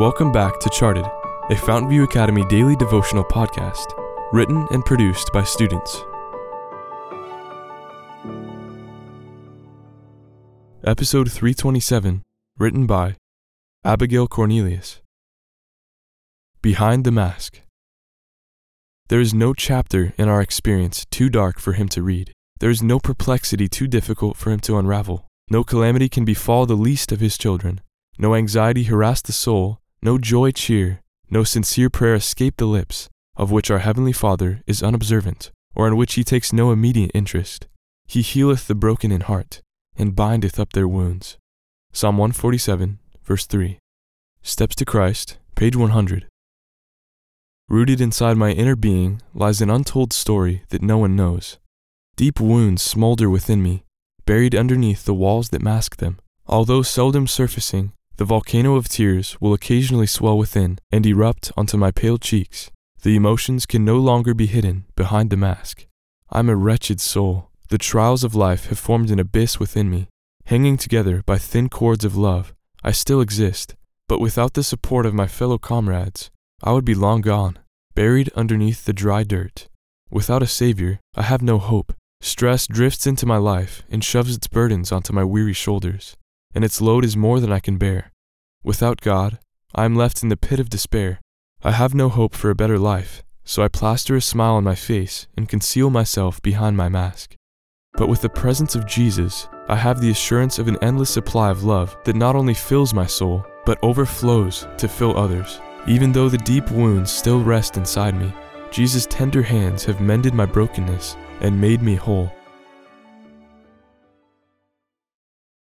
Welcome back to Charted, a Fountainview Academy daily devotional podcast, written and produced by students. Episode 327, written by Abigail Cornelius. Behind the Mask. There is no chapter in our experience too dark for him to read. There is no perplexity too difficult for him to unravel. No calamity can befall the least of his children. No anxiety harass the soul no joy cheer, no sincere prayer escape the lips, of which our Heavenly Father is unobservant, or in which He takes no immediate interest. He healeth the broken in heart, and bindeth up their wounds. Psalm 147, verse 3. Steps to Christ, page 100. Rooted inside my inner being lies an untold story that no one knows. Deep wounds smolder within me, buried underneath the walls that mask them. Although seldom surfacing, the volcano of tears will occasionally swell within and erupt onto my pale cheeks. The emotions can no longer be hidden behind the mask. I'm a wretched soul. The trials of life have formed an abyss within me. Hanging together by thin cords of love, I still exist, but without the support of my fellow comrades, I would be long gone, buried underneath the dry dirt. Without a savior, I have no hope. Stress drifts into my life and shoves its burdens onto my weary shoulders and its load is more than I can bear. Without God, I am left in the pit of despair. I have no hope for a better life, so I plaster a smile on my face and conceal myself behind my mask. But with the presence of Jesus, I have the assurance of an endless supply of love that not only fills my soul, but overflows to fill others. Even though the deep wounds still rest inside me, Jesus' tender hands have mended my brokenness and made me whole.